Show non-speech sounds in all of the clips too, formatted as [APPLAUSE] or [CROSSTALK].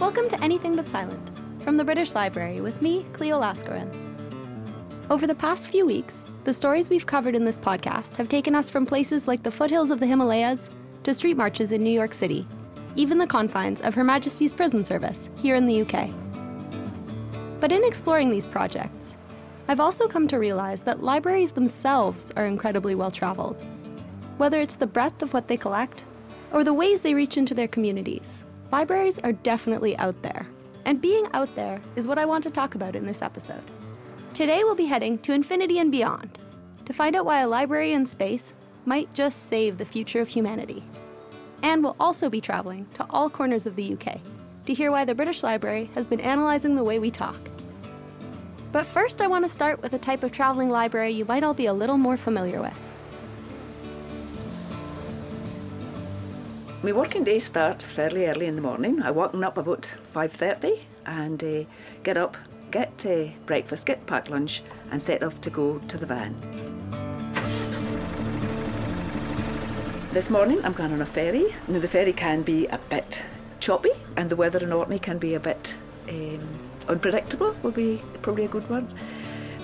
Welcome to Anything But Silent from the British Library with me, Cleo Laskarin. Over the past few weeks, the stories we've covered in this podcast have taken us from places like the foothills of the Himalayas to street marches in New York City, even the confines of Her Majesty's Prison Service here in the UK. But in exploring these projects, I've also come to realize that libraries themselves are incredibly well traveled. Whether it's the breadth of what they collect or the ways they reach into their communities, libraries are definitely out there. And being out there is what I want to talk about in this episode. Today we'll be heading to infinity and beyond to find out why a library in space might just save the future of humanity. And we'll also be traveling to all corners of the UK to hear why the British Library has been analysing the way we talk. But first, I want to start with a type of travelling library you might all be a little more familiar with. My working day starts fairly early in the morning. I waken up about 5.30 and uh, get up, get uh, breakfast, get packed lunch and set off to go to the van. This morning I'm going on a ferry. Now the ferry can be a bit choppy and the weather in Orkney can be a bit um, unpredictable would be probably a good word.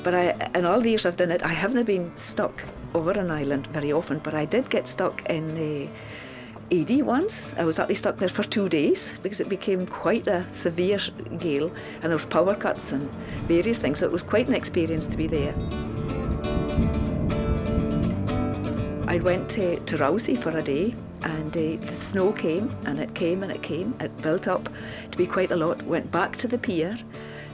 But I, in all the years I've done it, I haven't been stuck over an island very often, but I did get stuck in uh, Eday once. I was actually stuck there for two days because it became quite a severe gale and there was power cuts and various things. So it was quite an experience to be there. I went to, to Rousay for a day and uh, the snow came and it came and it came. It built up to be quite a lot. Went back to the pier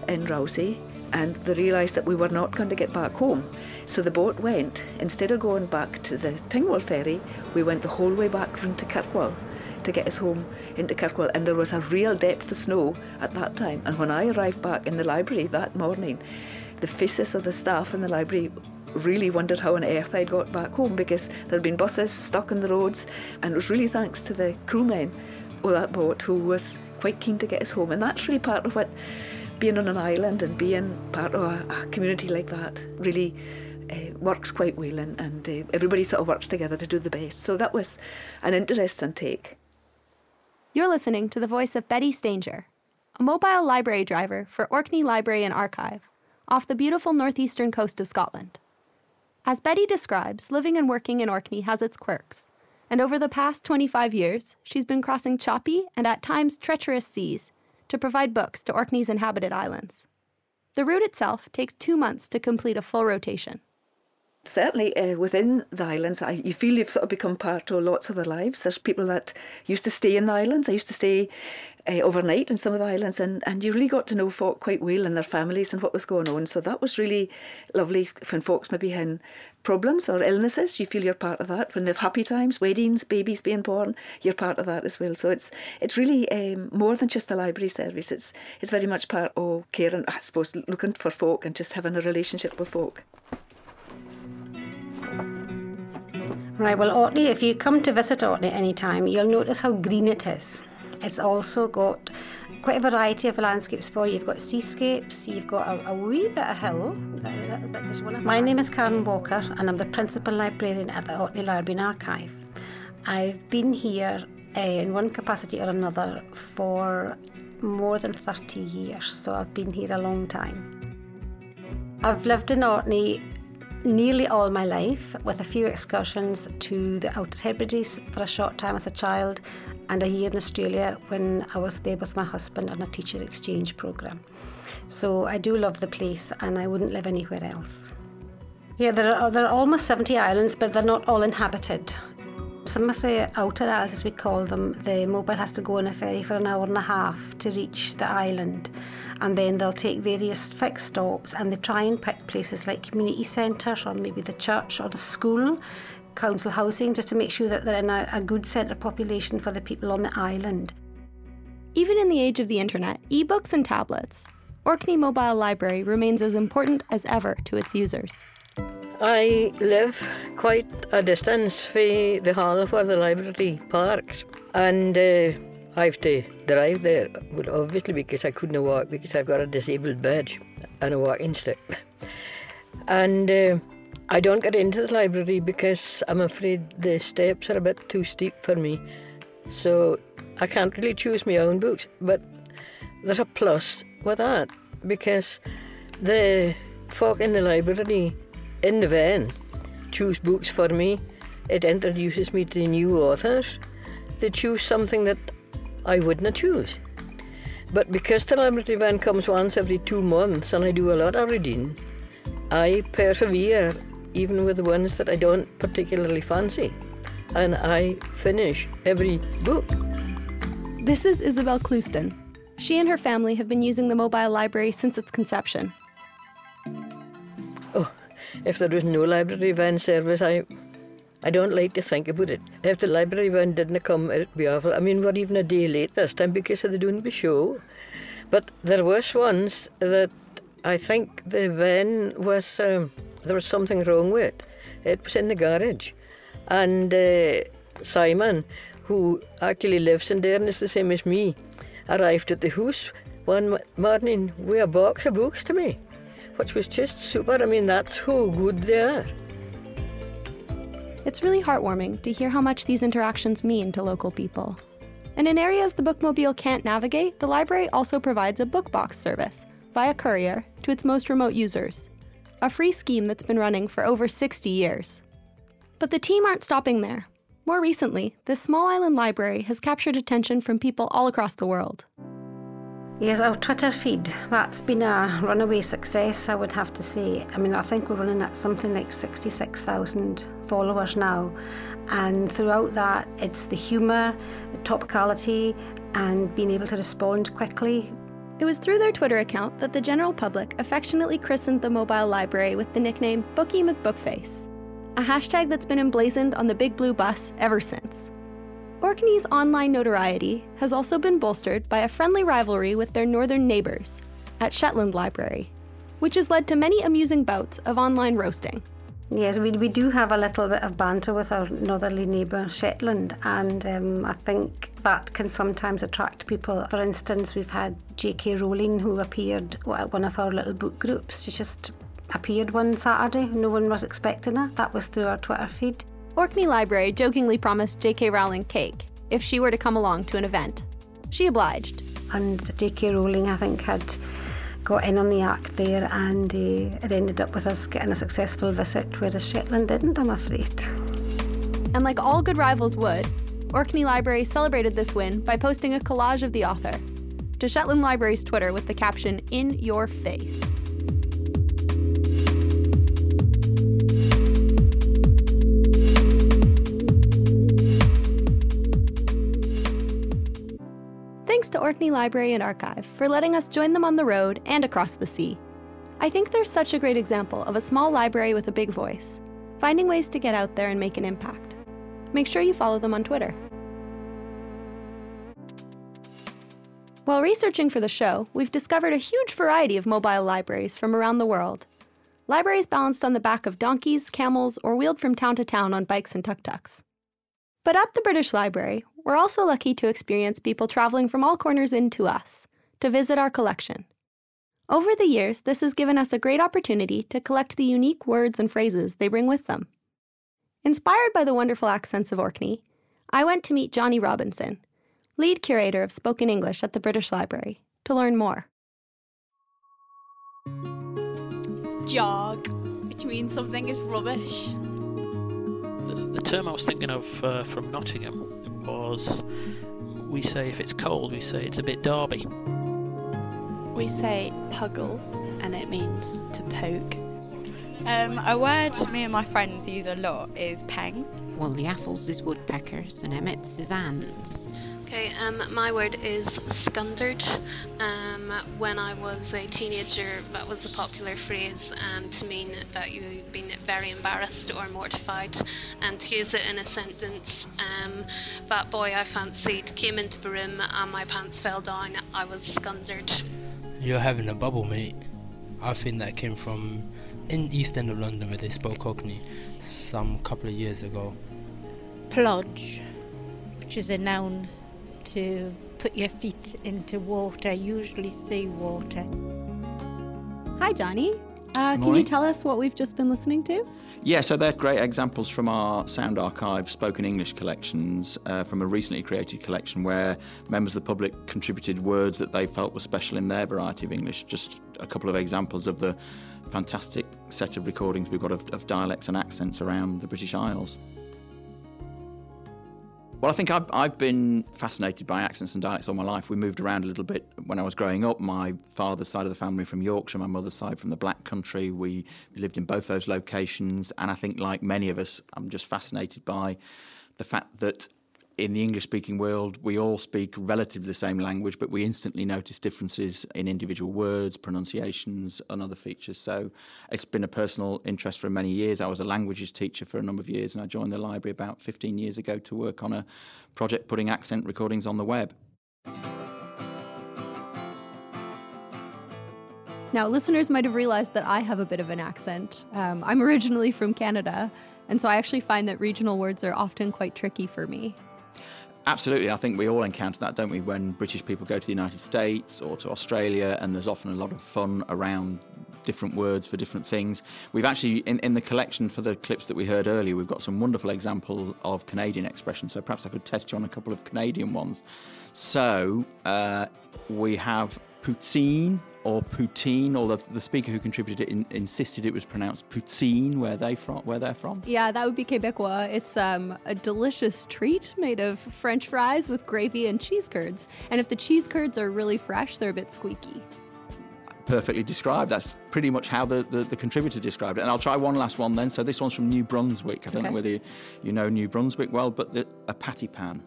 in Rousay and they realised that we were not going to get back home. So the boat went, instead of going back to the Tingwall ferry, we went the whole way back round to Kirkwall to get us home into Kirkwall. And there was a real depth of snow at that time. And when I arrived back in the library that morning, the faces of the staff in the library really wondered how on earth I'd got back home because there had been buses stuck on the roads. And it was really thanks to the crewmen of that boat who was quite keen to get us home. And that's really part of what being on an island and being part of a, a community like that really uh, works quite well and, and uh, everybody sort of works together to do the best. So that was an interesting take. You're listening to the voice of Betty Stanger, a mobile library driver for Orkney Library and Archive off the beautiful northeastern coast of Scotland. As Betty describes, living and working in Orkney has its quirks, and over the past 25 years, she's been crossing choppy and at times treacherous seas to provide books to Orkney's inhabited islands. The route itself takes two months to complete a full rotation certainly uh, within the islands, I, you feel you've sort of become part of lots of their lives. There's people that used to stay in the islands. I used to stay uh, overnight in some of the islands, and, and you really got to know folk quite well and their families and what was going on. So that was really lovely when folks maybe had problems or illnesses. You feel you're part of that. When they've happy times, weddings, babies being born, you're part of that as well. So it's it's really um, more than just a library service. It's it's very much part of caring, I suppose, looking for folk and just having a relationship with folk. Right, well, Orkney, if you come to visit Orkney anytime, you'll notice how green it is. It's also got quite a variety of landscapes for you. You've got seascapes, you've got a, a wee bit of hill. Bit, My name is Karen Walker, and I'm the principal librarian at the Orkney Library and Archive. I've been here uh, in one capacity or another for more than 30 years, so I've been here a long time. I've lived in Orkney nearly all my life, with a few excursions to the Outer Hebrides for a short time as a child and a year in Australia when I was there with my husband on a teacher exchange programme. So I do love the place and I wouldn't live anywhere else. Yeah, there are, there are almost 70 islands, but they're not all inhabited. Some of the outer isles, as we call them, the mobile has to go on a ferry for an hour and a half to reach the island and then they'll take various fixed stops and they try and pick places like community centres or maybe the church or the school council housing just to make sure that they're in a, a good centre population for the people on the island. Even in the age of the internet, ebooks and tablets, Orkney Mobile Library remains as important as ever to its users. I live quite a distance from the hall where the library parks, and uh, I have to drive there, well, obviously because I couldn't walk because I've got a disabled badge and a walking stick. And uh, I don't get into the library because I'm afraid the steps are a bit too steep for me. So I can't really choose my own books. But there's a plus with that because the folk in the library in the van choose books for me. It introduces me to new authors. They choose something that I wouldn't choose. But because the library van comes once every two months and I do a lot of reading, I persevere even with the ones that I don't particularly fancy. And I finish every book. This is Isabel Clouston. She and her family have been using the mobile library since its conception. Oh, if there was no library van service, I I don't like to think about it. If the library van didn't come, it'd be awful. I mean, we're even a day late this time because of the doing the show. But there was once that I think the van was, um, there was something wrong with it. It was in the garage. And uh, Simon, who actually lives in there and is the same as me, arrived at the house one morning with a box of books to me, which was just super. I mean, that's how good they are. It's really heartwarming to hear how much these interactions mean to local people. And in areas the bookmobile can't navigate, the library also provides a book box service via courier to its most remote users, a free scheme that's been running for over 60 years. But the team aren't stopping there. More recently, this small island library has captured attention from people all across the world. Yes, our Twitter feed, that's been a runaway success, I would have to say. I mean, I think we're running at something like 66,000 followers now. And throughout that, it's the humour, the topicality, and being able to respond quickly. It was through their Twitter account that the general public affectionately christened the mobile library with the nickname Booky McBookface, a hashtag that's been emblazoned on the Big Blue bus ever since. Orkney's online notoriety has also been bolstered by a friendly rivalry with their northern neighbours at Shetland Library, which has led to many amusing bouts of online roasting. Yes, we, we do have a little bit of banter with our northerly neighbour Shetland, and um, I think that can sometimes attract people. For instance, we've had J.K. Rowling who appeared at one of our little book groups. She just appeared one Saturday, no one was expecting her. That was through our Twitter feed. Orkney Library jokingly promised J.K. Rowling cake if she were to come along to an event. She obliged. And J.K. Rowling, I think, had got in on the act there, and uh, it ended up with us getting a successful visit, whereas Shetland didn't, I'm afraid. And like all good rivals would, Orkney Library celebrated this win by posting a collage of the author to Shetland Library's Twitter with the caption, In Your Face. To Orkney Library and Archive for letting us join them on the road and across the sea. I think they're such a great example of a small library with a big voice, finding ways to get out there and make an impact. Make sure you follow them on Twitter. While researching for the show, we've discovered a huge variety of mobile libraries from around the world. Libraries balanced on the back of donkeys, camels, or wheeled from town to town on bikes and tuk tuks. But at the British Library, we're also lucky to experience people traveling from all corners into us to visit our collection. Over the years, this has given us a great opportunity to collect the unique words and phrases they bring with them. Inspired by the wonderful accents of Orkney, I went to meet Jonnie Robinson, lead curator of spoken English at the British Library, to learn more. Jog, which means something is rubbish. The, the term I was thinking of uh, from Nottingham was we say if it's cold, we say it's a bit derby. We say puggle, and it means to poke. Um, a word me and my friends use a lot is peng. Well, the Affles is woodpeckers and Emmets is ants. Okay, um, my word is scundered. Um, when I was a teenager, that was a popular phrase um, to mean that you've been very embarrassed or mortified. And to use it in a sentence, um, that boy I fancied came into the room and my pants fell down. I was scundered. You're having a bubble, mate. I think that came from in East End of London where they spoke Cockney some couple of years ago. Plodge, which is a noun to put your feet into water, usually sea water. Hi, Jonnie. Uh, can you tell us what we've just been listening to? Yeah, so they're great examples from our Sound Archive spoken English collections uh, from a recently created collection where members of the public contributed words that they felt were special in their variety of English. Just a couple of examples of the fantastic set of recordings we've got of, of dialects and accents around the British Isles. Well, I think I've, I've been fascinated by accents and dialects all my life. We moved around a little bit when I was growing up. My father's side of the family from Yorkshire, my mother's side from the Black Country. We lived in both those locations, and I think, like many of us, I'm just fascinated by the fact that in the English speaking world, we all speak relatively the same language, but we instantly notice differences in individual words, pronunciations, and other features. So it's been a personal interest for many years. I was a languages teacher for a number of years, and I joined the library about 15 years ago to work on a project putting accent recordings on the web. Now, listeners might have realized that I have a bit of an accent. Um, I'm originally from Canada, and so I actually find that regional words are often quite tricky for me. Absolutely. I think we all encounter that, don't we, when British people go to the United States or to Australia, and there's often a lot of fun around different words for different things. We've actually, in, in the collection for the clips that we heard earlier, we've got some wonderful examples of Canadian expressions. So perhaps I could test you on a couple of Canadian ones. So uh, we have poutine or poutine, or the, the speaker who contributed it in, insisted it was pronounced poutine, where they from, where they're from. Yeah, that would be Quebecois. It's um, a delicious treat made of French fries with gravy and cheese curds. And if the cheese curds are really fresh, they're a bit squeaky. perfectly described. That's pretty much how the, the, the contributor described it. And I'll try one last one then. So this one's from New Brunswick. I don't Okay. know whether you, you know New Brunswick well, but the, a patty pan.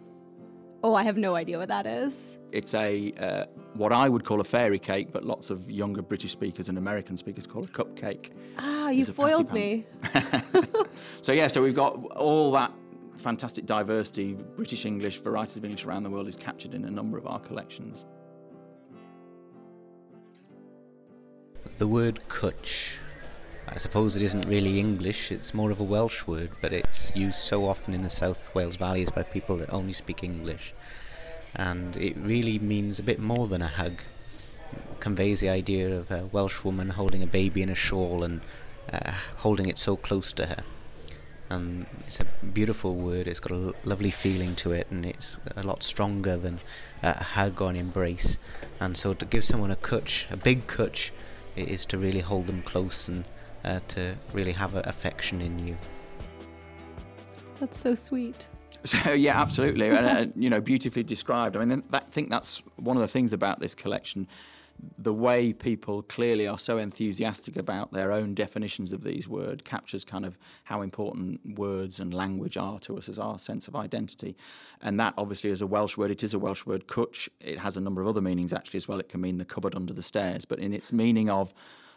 Oh, I have no idea what that is. It's a uh, what I would call a fairy cake, but lots of younger British speakers and American speakers call a cupcake. Ah, you It's foiled me. [LAUGHS] So yeah, so we've got all that fantastic diversity, British English, varieties of English around the world is captured in a number of our collections. The word cwtch. I suppose it isn't really English, it's more of a Welsh word, but it's used so often in the South Wales valleys by people that only speak English. And it really means a bit more than a hug. It conveys the idea of a Welsh woman holding a baby in a shawl and uh, holding it so close to her. And it's a beautiful word, it's got a l- lovely feeling to it, and it's a lot stronger than a hug or an embrace. And so to give someone a cwtch, a big it is to really hold them close and uh, to really have a affection in you. That's so sweet. [LAUGHS] So yeah, absolutely, and uh, you know, beautifully described. I mean, that, I think that's one of the things about this collection. The way people clearly are so enthusiastic about their own definitions of these words captures kind of how important words and language are to us as our sense of identity. And that obviously is a Welsh word. It is a Welsh word, cwtch. It has a number of other meanings actually as well. It can mean the cupboard under the stairs, but in its meaning of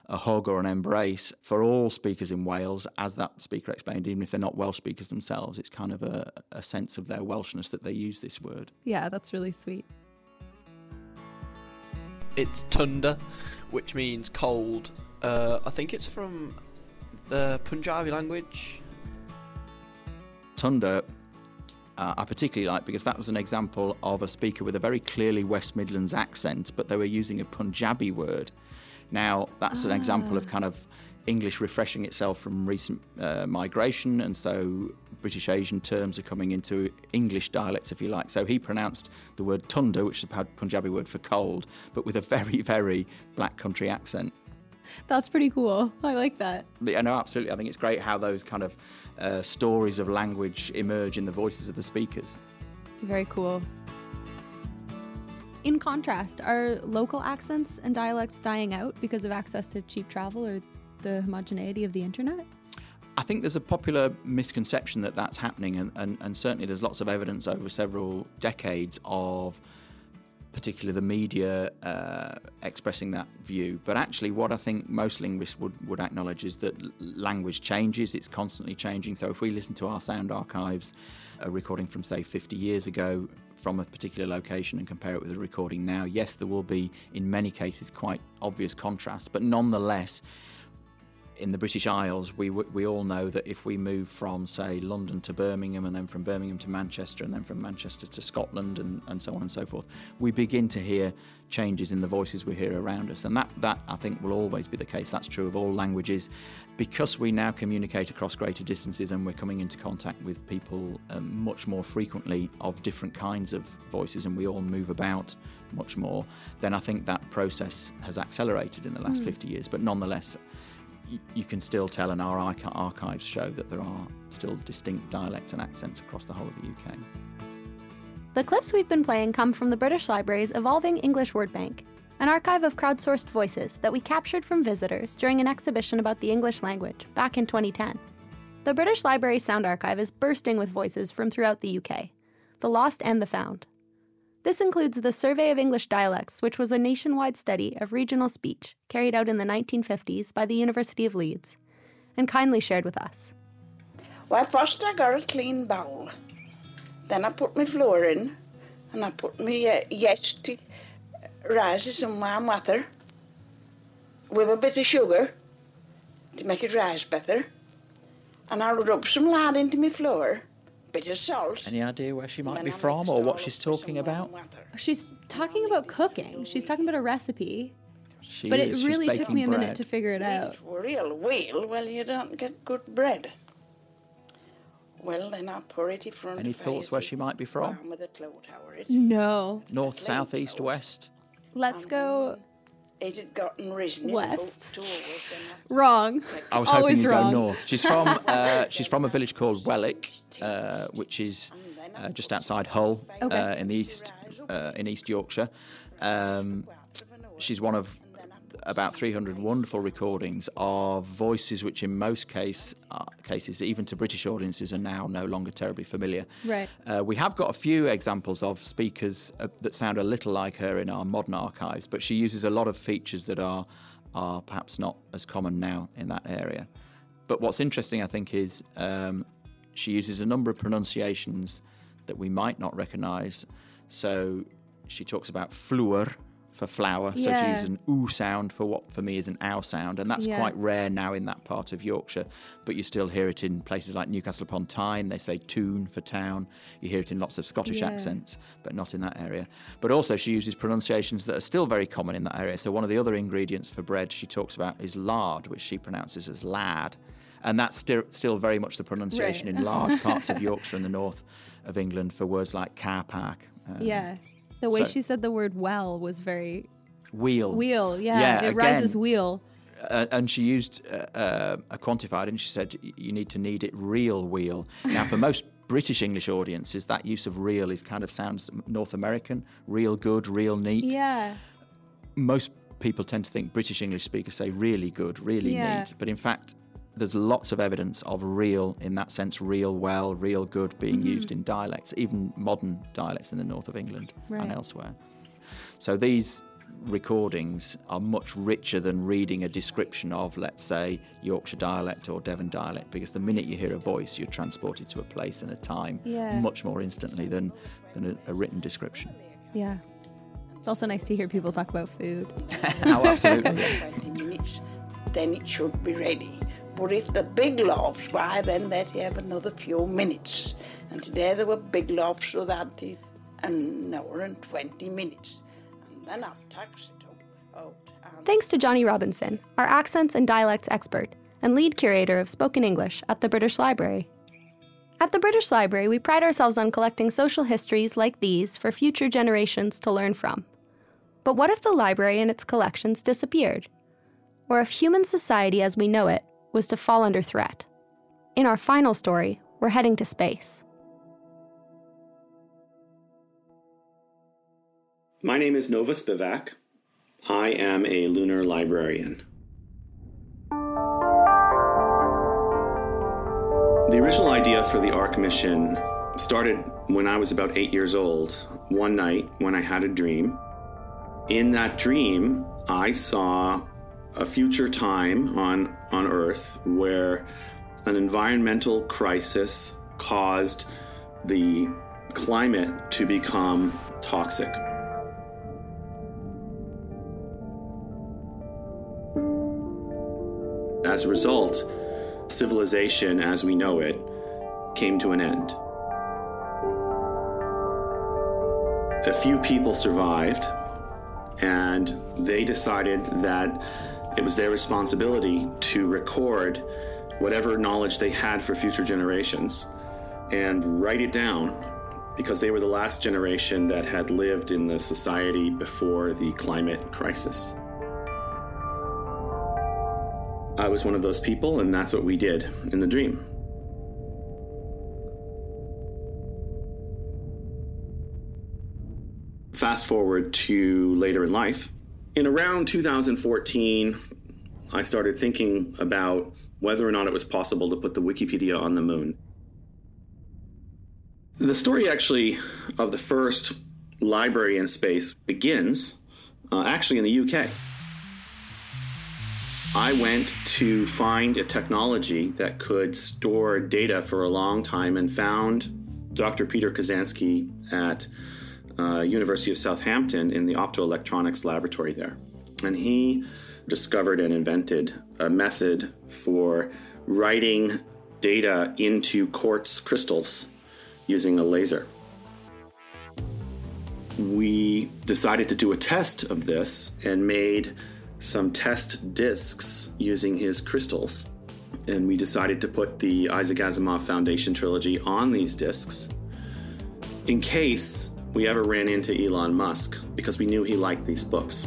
a hug or an embrace for all speakers in Wales, as that speaker explained, even if they're not Welsh speakers themselves, it's kind of a, a sense of their Welshness that they use this word. Yeah, that's really sweet. It's tunda, which means cold. Uh, I think it's from the Punjabi language. Tunda, uh, I particularly like because that was an example of a speaker with a very clearly West Midlands accent, but they were using a Punjabi word. Now, that's an example of kind of English refreshing itself from recent uh, migration, and so British Asian terms are coming into English dialects, if you like. So he pronounced the word tunda, which is a Punjabi word for cold, but with a very, very black country accent. That's pretty cool. I like that. Yeah, no, absolutely. I think it's great how those kind of uh, stories of language emerge in the voices of the speakers. Very cool. In contrast, are local accents and dialects dying out because of access to cheap travel or the homogeneity of the internet? I think there's a popular misconception that that's happening, and, and, and certainly there's lots of evidence over several decades of particularly the media uh, expressing that view. But actually, what I think most linguists would, would acknowledge is that language changes, it's constantly changing. So if we listen to our sound archives, a recording from, say, 50 years ago from a particular location and compare it with a recording now, yes, there will be, in many cases, quite obvious contrasts. But nonetheless, in the British Isles, we we all know that if we move from, say, London to Birmingham, and then from Birmingham to Manchester, and then from Manchester to Scotland, and, and so on and so forth, we begin to hear changes in the voices we hear around us, and that that I think will always be the case. That's true of all languages, because we now communicate across greater distances, and we're coming into contact with people um, much more frequently of different kinds of voices, and we all move about much more. Then I think that process has accelerated in the last Mm. 50 years, but nonetheless you can still tell, and our archives show that there are still distinct dialects and accents across the whole of the UK. The clips we've been playing come from the British Library's Evolving English Word Bank, an archive of crowdsourced voices that we captured from visitors during an exhibition about the English language back in 2010. The British Library Sound Archive is bursting with voices from throughout the UK, the lost and the found. This includes the Survey of English Dialects, which was a nationwide study of regional speech carried out in the 1950s by the University of Leeds, and kindly shared with us. Well, first I got a clean bowl. Then I put my flour in, and I put my uh, yeast rises in warm water with a bit of sugar to make it rise better. And I'll rub some lard into my flour, bit of salt. Any idea where she might be from or what she's up with some talking about? She's talking about cooking. She's talking about a recipe. She but is. it She's really took me a minute bread. to figure it out. Real wheel, well, you don't get good bread. Well, then I pour it in front Any of thoughts where she might be from? with a tower. No. North, south, east, west? Let's go It had gotten risen West. in about two hours. Then I wrong. I was Always hoping you'd wrong. go north. She's from [LAUGHS] uh, she's from a village called Welwick, uh, which is uh, just outside Hull Okay. uh, in the east uh, in East Yorkshire. Um, she's one of about 300 wonderful recordings of voices which, in most case, uh, cases, even to British audiences, are now no longer terribly familiar. Right. Uh, we have got a few examples of speakers uh, that sound a little like her in our modern archives, but she uses a lot of features that are are perhaps not as common now in that area. But what's interesting, I think, is um, she uses a number of pronunciations that we might not recognise. So she talks about fluor for flower, so she Yeah. uses an oo sound for what for me is an ow sound, and that's Yeah. quite rare now in that part of Yorkshire. But you still hear it in places like Newcastle upon Tyne. They say tune for town. You hear it in lots of Scottish Yeah. accents, but not in that area. But also she uses pronunciations that are still very common in that area. So one of the other ingredients for bread she talks about is lard, which she pronounces as lad, and that's still still very much the pronunciation Right. in large parts of [LAUGHS] Yorkshire and the north of England for words like car park. um, Yeah. The way so- she said the word well was very Wheel. wheel. Yeah. Yeah, it again, rises wheel. uh, and she used uh, uh, a quantified, and she said you need to need it real wheel. Now, for most British English audiences, that use of real is kind of sounds North American, real good, real neat. Yeah. Most people tend to think British English speakers say really good, really Yeah. neat, but in fact. There's lots of evidence of real, in that sense, real well, real good being Mhm. used in dialects, even modern dialects in the north of England Right. and elsewhere. So these recordings are much richer than reading a description of, let's say, Yorkshire dialect or Devon dialect, because the minute you hear a voice, you're transported to a place and a time Yeah. much more instantly than, than a, a written description. Yeah. It's also nice to hear people talk about food. [LAUGHS] oh, absolutely. [LAUGHS] then it should be ready. But if the big loaves, why then they'd have another few minutes. And today there were big loaves, so did an hour and 20 minutes. And then it out. Thanks to Jonnie Robinson, our accents and dialects expert and lead curator of spoken English at the British Library. At the British Library, we pride ourselves on collecting social histories like these for future generations to learn from. But what if the library and its collections disappeared? Or if human society as we know it was to fall under threat? In our final story, we're heading to space. My name is Nova Spivack. I am a lunar librarian. The original idea for the Arch Mission started when I was about eight years old, one night when I had a dream. In that dream, I saw a future time on, on Earth where an environmental crisis caused the climate to become toxic. As a result, civilization as we know it came to an end. A few people survived, and they decided that it was their responsibility to record whatever knowledge they had for future generations and write it down because they were the last generation that had lived in the society before the climate crisis. I was one of those people, and that's what we did in the dream. Fast forward to later in life. In around 2014, I started thinking about whether or not it was possible to put the Wikipedia on the moon. The story actually of the first library in space begins uh, actually in the UK. I went to find a technology that could store data for a long time and found Dr. Peter Kazansky at uh, University of Southampton in the optoelectronics laboratory there. And he discovered and invented a method for writing data into quartz crystals using a laser. We decided to do a test of this and made some test discs using his crystals. And we decided to put the Isaac Asimov Foundation trilogy on these discs in case we ever ran into Elon Musk because we knew he liked these books.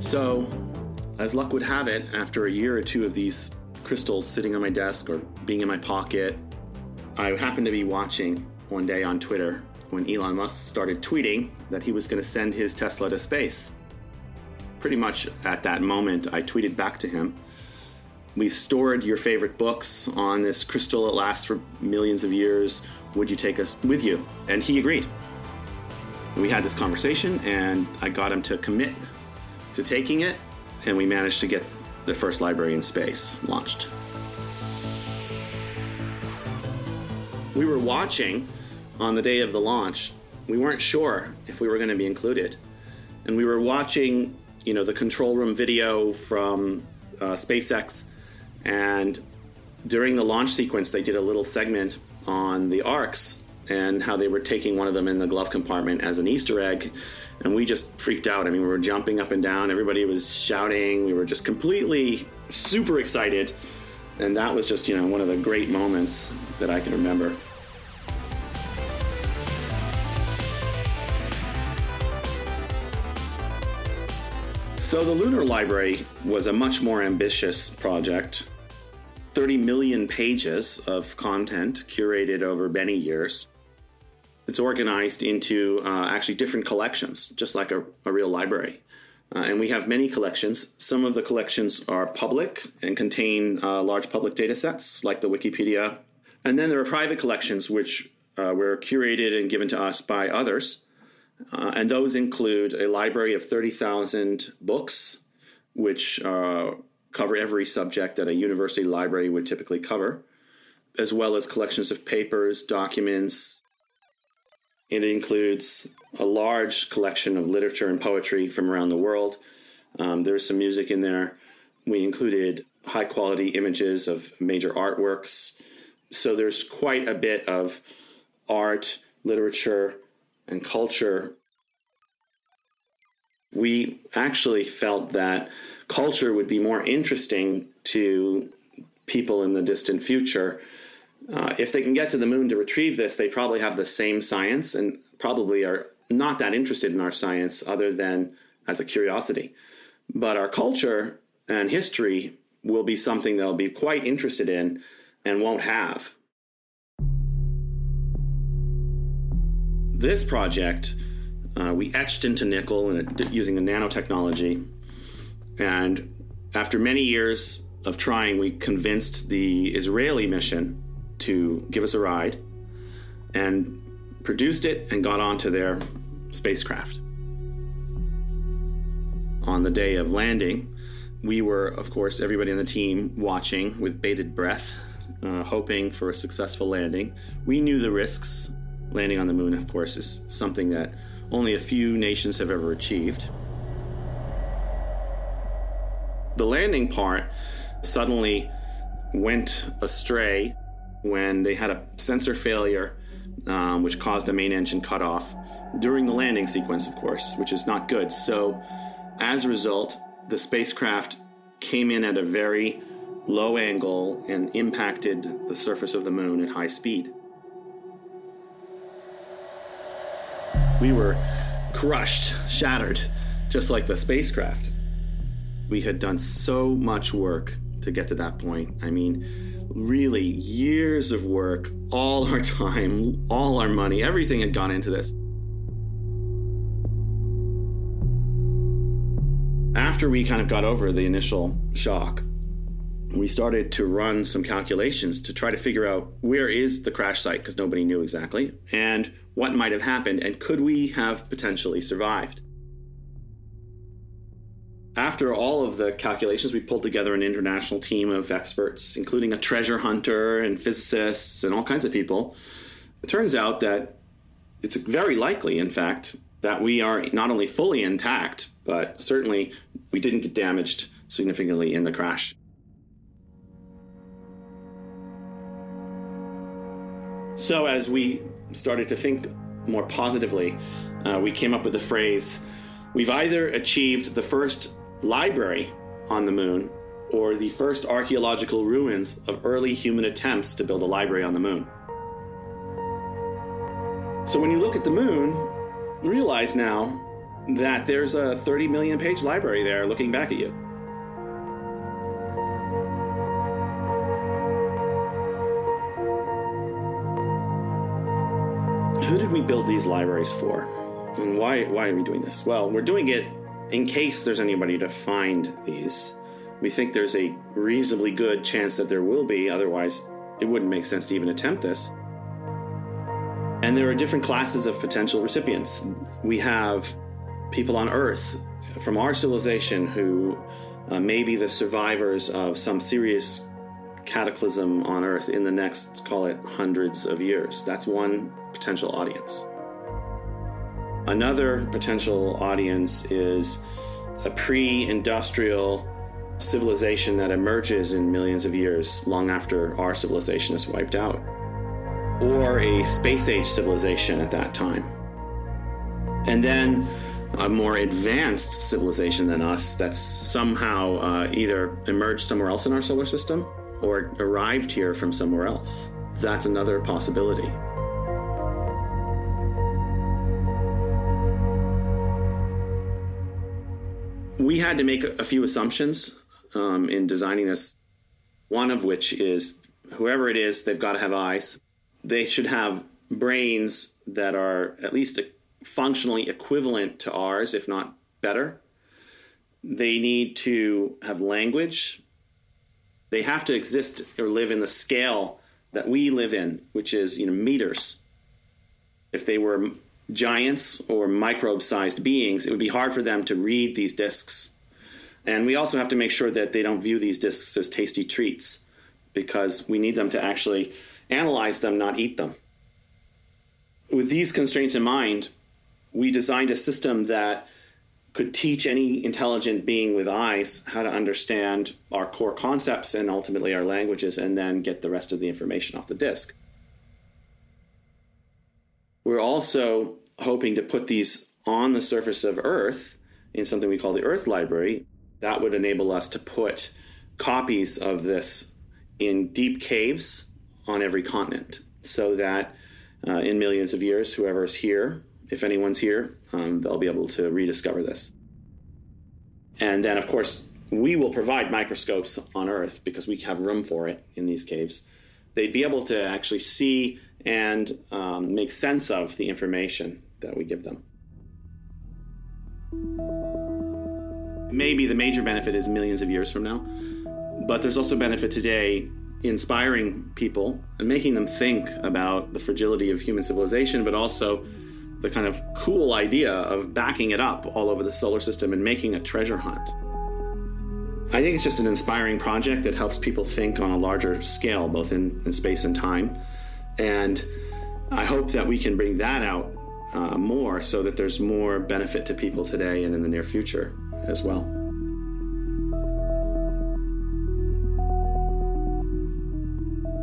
So, as luck would have it, after a year or two of these crystals sitting on my desk or being in my pocket, I happened to be watching one day on Twitter when Elon Musk started tweeting that he was going to send his Tesla to space. Pretty much at that moment, I tweeted back to him We've stored your favorite books on this crystal that lasts for millions of years. Would you take us with you? And he agreed. We had this conversation, and I got him to commit to taking it, and we managed to get the first library in space launched. We were watching on the day of the launch. We weren't sure if we were going to be included. And we were watching, you know, the control room video from uh, SpaceX and during the launch sequence, they did a little segment on the arcs and how they were taking one of them in the glove compartment as an Easter egg. And we just freaked out. I mean, we were jumping up and down. Everybody was shouting. We were just completely super excited. And that was just, you know, one of the great moments that I can remember. So the Lunar Library was a much more ambitious project. 30 million pages of content curated over many years. It's organized into uh, actually different collections, just like a, a real library. Uh, and we have many collections. Some of the collections are public and contain uh, large public data sets, like the Wikipedia. And then there are private collections, which uh, were curated and given to us by others. Uh, and those include a library of 30,000 books, which uh, cover every subject that a university library would typically cover, as well as collections of papers, documents. It includes a large collection of literature and poetry from around the world. Um, there's some music in there. We included high quality images of major artworks. So there's quite a bit of art, literature, and culture, we actually felt that culture would be more interesting to people in the distant future. Uh, if they can get to the moon to retrieve this, they probably have the same science and probably are not that interested in our science other than as a curiosity. But our culture and history will be something they'll be quite interested in and won't have. This project, uh, we etched into nickel using a nanotechnology. And after many years of trying, we convinced the Israeli mission to give us a ride and produced it and got onto their spacecraft. On the day of landing, we were, of course, everybody on the team watching with bated breath, uh, hoping for a successful landing. We knew the risks Landing on the moon, of course, is something that only a few nations have ever achieved. The landing part suddenly went astray when they had a sensor failure, um, which caused a main engine cutoff during the landing sequence, of course, which is not good. So, as a result, the spacecraft came in at a very low angle and impacted the surface of the moon at high speed. We were crushed, shattered, just like the spacecraft. We had done so much work to get to that point. I mean, really, years of work, all our [LAUGHS] time, all our money, everything had gone into this. After we kind of got over the initial shock, we started to run some calculations to try to figure out where is the crash site because nobody knew exactly and what might have happened and could we have potentially survived? After all of the calculations we pulled together an international team of experts including a treasure hunter and physicists and all kinds of people. It turns out that it's very likely in fact that we are not only fully intact but certainly we didn't get damaged significantly in the crash So, as we started to think more positively, uh, we came up with the phrase we've either achieved the first library on the moon or the first archaeological ruins of early human attempts to build a library on the moon. So, when you look at the moon, realize now that there's a 30 million page library there looking back at you. Who did we build these libraries for? And why, why are we doing this? Well, we're doing it in case there's anybody to find these. We think there's a reasonably good chance that there will be, otherwise, it wouldn't make sense to even attempt this. And there are different classes of potential recipients. We have people on Earth from our civilization who uh, may be the survivors of some serious cataclysm on Earth in the next, call it, hundreds of years. That's one potential audience. Another potential audience is a pre industrial civilization that emerges in millions of years long after our civilization is wiped out, or a space age civilization at that time. And then a more advanced civilization than us that's somehow uh, either emerged somewhere else in our solar system or arrived here from somewhere else. That's another possibility. We had to make a few assumptions um, in designing this. One of which is whoever it is, they've got to have eyes. They should have brains that are at least functionally equivalent to ours, if not better. They need to have language they have to exist or live in the scale that we live in, which is you know meters. If they were giants or microbe-sized beings, it would be hard for them to read these discs. And we also have to make sure that they don't view these discs as tasty treats because we need them to actually analyze them, not eat them. With these constraints in mind, we designed a system that could teach any intelligent being with eyes how to understand our core concepts and ultimately our languages and then get the rest of the information off the disk. We're also hoping to put these on the surface of Earth in something we call the Earth Library. That would enable us to put copies of this in deep caves on every continent so that uh, in millions of years, whoever is here if anyone's here, um, they'll be able to rediscover this. And then, of course, we will provide microscopes on Earth because we have room for it in these caves. They'd be able to actually see and um, make sense of the information that we give them. Maybe the major benefit is millions of years from now, but there's also benefit today inspiring people and making them think about the fragility of human civilization, but also the kind of cool idea of backing it up all over the solar system and making a treasure hunt. I think it's just an inspiring project that helps people think on a larger scale, both in, in space and time. And I hope that we can bring that out uh, more so that there's more benefit to people today and in the near future as well.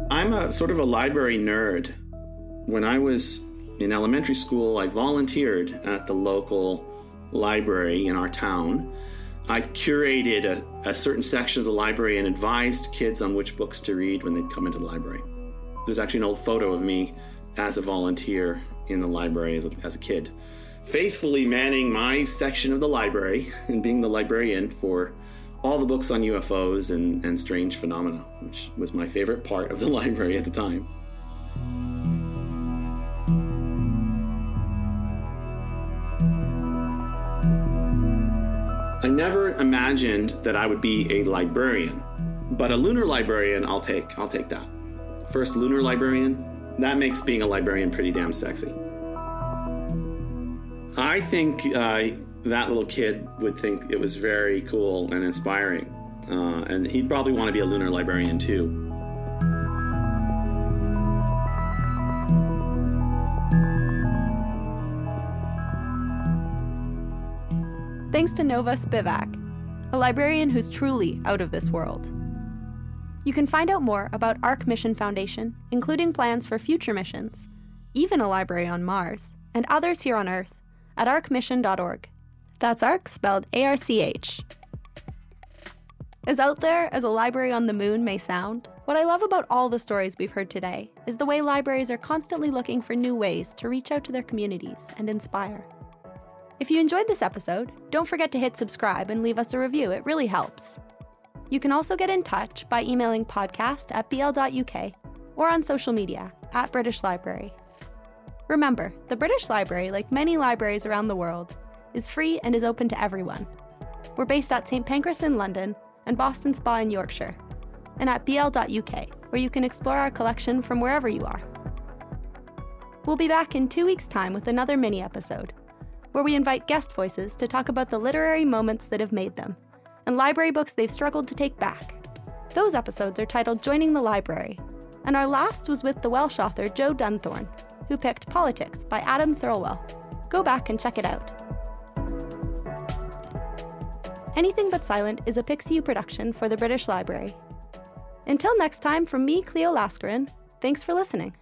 I'm a sort of a library nerd. When I was in elementary school, I volunteered at the local library in our town. I curated a, a, certain section of the library and advised kids on which books to read when they'd come into the library. There's actually an old photo of me as a volunteer in the library as a, as a kid, faithfully manning my section of the library [LAUGHS] and being the librarian for all the books on UFOs and, and strange phenomena, which was my favorite part of the [LAUGHS] library at the time. I never imagined that I would be a librarian, but a lunar librarian, I'll take. I'll take that. First lunar librarian, that makes being a librarian pretty damn sexy. I think uh, that little kid would think it was very cool and inspiring, uh, and he'd probably want to be a lunar librarian too. Thanks to Nova Spivack, a librarian who's truly out of this world. You can find out more about Arch Mission Foundation, including plans for future missions, even a library on Mars, and others here on Earth, at archmission.org. That's Arch spelled A R C H. As out there as a library on the moon may sound, what I love about all the stories we've heard today is the way libraries are constantly looking for new ways to reach out to their communities and inspire. If you enjoyed this episode, don't forget to hit subscribe and leave us a review, it really helps. You can also get in touch by emailing podcast at bl.uk or on social media at British Library. Remember, the British Library, like many libraries around the world, is free and is open to everyone. We're based at St Pancras in London and Boston Spa in Yorkshire, and at bl.uk, where you can explore our collection from wherever you are. We'll be back in two weeks' time with another mini episode where we invite guest voices to talk about the literary moments that have made them and library books they've struggled to take back. Those episodes are titled Joining the Library, and our last was with the Welsh author Joe Dunthorne, who picked Politics by Adam Thirlwell. Go back and check it out. Anything But Silent is a Pixiu production for the British Library. Until next time, from me, Cleo Laskarin, thanks for listening.